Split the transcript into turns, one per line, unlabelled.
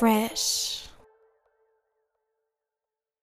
Fresh.